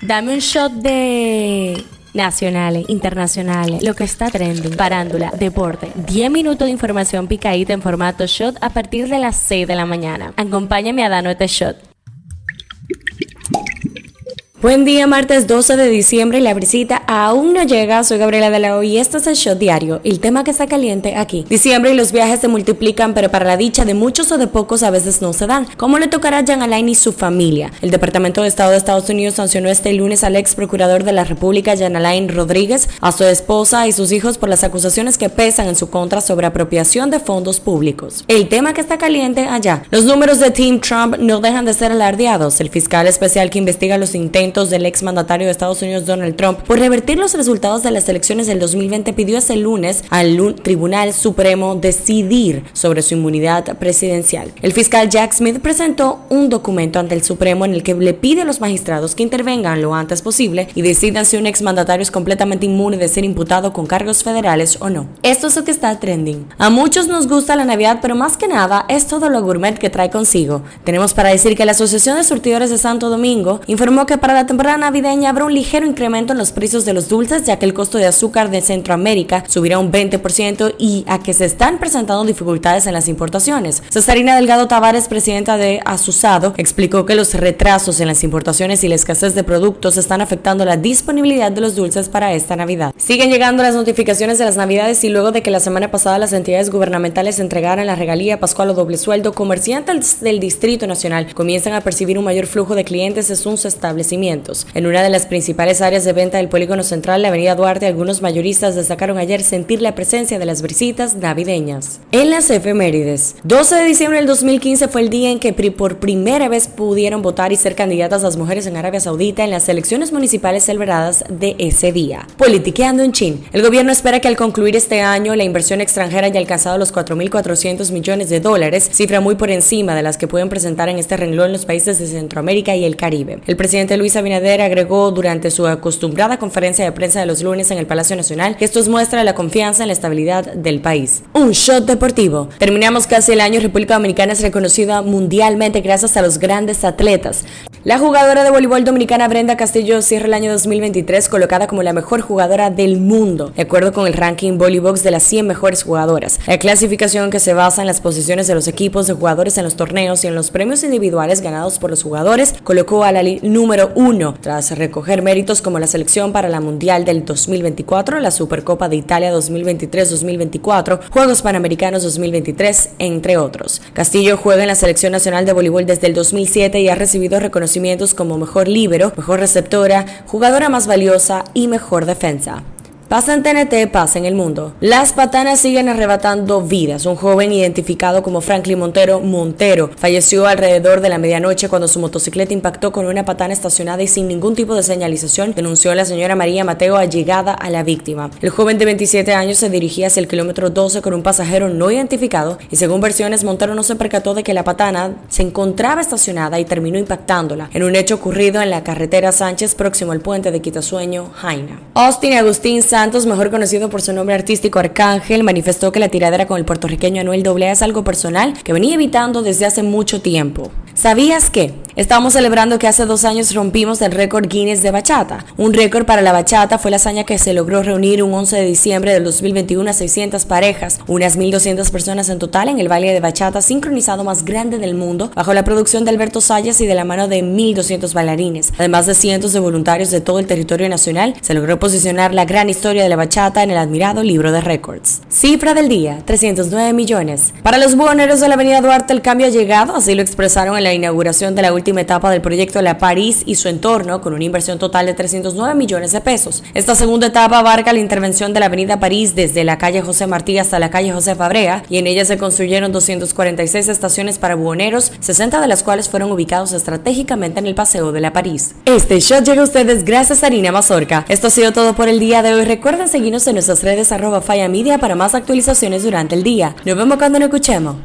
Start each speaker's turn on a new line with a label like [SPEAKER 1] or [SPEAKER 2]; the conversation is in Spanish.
[SPEAKER 1] Dame un shot de nacionales, internacionales, lo que está trending, parándula, deporte. 10 minutos de información picadita en formato shot a partir de las 6 de la mañana. Acompáñame a darnos este shot. Buen día, martes 12 de diciembre y la brisita aún no llega. Soy Gabriela de la O y este es el show diario, el tema que está caliente aquí. Diciembre y los viajes se multiplican, pero para la dicha de muchos o de pocos a veces no se dan. ¿Cómo le tocará a Jan Alain y su familia? El Departamento de Estado de Estados Unidos sancionó este lunes al ex procurador de la República, Jan Alain Rodríguez, a su esposa y sus hijos por las acusaciones que pesan en su contra sobre apropiación de fondos públicos. El tema que está caliente allá. Los números de Team Trump no dejan de ser alardeados. El fiscal especial que investiga los intentos del ex mandatario de Estados Unidos Donald Trump por revertir los resultados de las elecciones del 2020 pidió ese lunes al Tribunal Supremo decidir sobre su inmunidad presidencial. El fiscal Jack Smith presentó un documento ante el Supremo en el que le pide a los magistrados que intervengan lo antes posible y decidan si un ex mandatario es completamente inmune de ser imputado con cargos federales o no. Esto es lo que está trending. A muchos nos gusta la Navidad, pero más que nada es todo lo gourmet que trae consigo. Tenemos para decir que la Asociación de Surtidores de Santo Domingo informó que para la temporada navideña habrá un ligero incremento en los precios de los dulces, ya que el costo de azúcar de Centroamérica subirá un 20% y a que se están presentando dificultades en las importaciones. Cesarina Delgado Tavares, presidenta de Asusado, explicó que los retrasos en las importaciones y la escasez de productos están afectando la disponibilidad de los dulces para esta Navidad. Siguen llegando las notificaciones de las Navidades y luego de que la semana pasada las entidades gubernamentales entregaran la regalía pascual o doble sueldo, comerciantes del Distrito Nacional comienzan a percibir un mayor flujo de clientes en sus establecimientos en una de las principales áreas de venta del polígono central, la avenida Duarte, algunos mayoristas destacaron ayer sentir la presencia de las visitas navideñas. En las efemérides, 12 de diciembre del 2015 fue el día en que por primera vez pudieron votar y ser candidatas las mujeres en Arabia Saudita en las elecciones municipales celebradas de ese día. Politiqueando en Chin, el gobierno espera que al concluir este año la inversión extranjera haya alcanzado los 4.400 millones de dólares, cifra muy por encima de las que pueden presentar en este renglón los países de Centroamérica y el Caribe. El presidente Luis Abinader agregó durante su acostumbrada conferencia de prensa de los lunes en el Palacio Nacional que esto muestra la confianza en la estabilidad del país. Un shot deportivo. Terminamos casi el año. República Dominicana es reconocida mundialmente gracias a los grandes atletas. La jugadora de voleibol dominicana Brenda Castillo cierra el año 2023 colocada como la mejor jugadora del mundo, de acuerdo con el ranking Volleybox de las 100 mejores jugadoras. La clasificación que se basa en las posiciones de los equipos de jugadores en los torneos y en los premios individuales ganados por los jugadores colocó a la número 1 tras recoger méritos como la selección para la Mundial del 2024, la Supercopa de Italia 2023-2024, Juegos Panamericanos 2023, entre otros. Castillo juega en la Selección Nacional de Voleibol desde el 2007 y ha recibido como mejor líbero, mejor receptora, jugadora más valiosa y mejor defensa. Pasa en TNT, pasa en el mundo. Las patanas siguen arrebatando vidas. Un joven identificado como Franklin Montero Montero falleció alrededor de la medianoche cuando su motocicleta impactó con una patana estacionada y sin ningún tipo de señalización, denunció la señora María Mateo allegada a la víctima. El joven de 27 años se dirigía hacia el kilómetro 12 con un pasajero no identificado y según versiones Montero no se percató de que la patana se encontraba estacionada y terminó impactándola en un hecho ocurrido en la carretera Sánchez próximo al puente de Quitasueño, Jaina. Austin Agustín Santos, mejor conocido por su nombre artístico Arcángel, manifestó que la tiradera con el puertorriqueño Anuel AA es algo personal que venía evitando desde hace mucho tiempo. ¿Sabías que? Estamos celebrando que hace dos años rompimos el récord Guinness de bachata. Un récord para la bachata fue la hazaña que se logró reunir un 11 de diciembre del 2021 a 600 parejas, unas 1.200 personas en total en el baile de bachata sincronizado más grande del mundo, bajo la producción de Alberto Sayas y de la mano de 1.200 bailarines. Además de cientos de voluntarios de todo el territorio nacional, se logró posicionar la gran historia de la bachata en el admirado libro de récords. Cifra del día, 309 millones. Para los buhoneros de la avenida Duarte el cambio ha llegado, así lo expresaron en la inauguración de la última etapa del proyecto La París y su entorno, con una inversión total de 309 millones de pesos. Esta segunda etapa abarca la intervención de la Avenida París desde la calle José Martí hasta la calle José Fabrea, y en ella se construyeron 246 estaciones para buhoneros, 60 de las cuales fueron ubicados estratégicamente en el Paseo de la París. Este show llega a ustedes gracias a Harina Mazorca. Esto ha sido todo por el día de hoy. Recuerden seguirnos en nuestras redes arroba Faya Media para más actualizaciones durante el día. Nos vemos cuando nos escuchemos.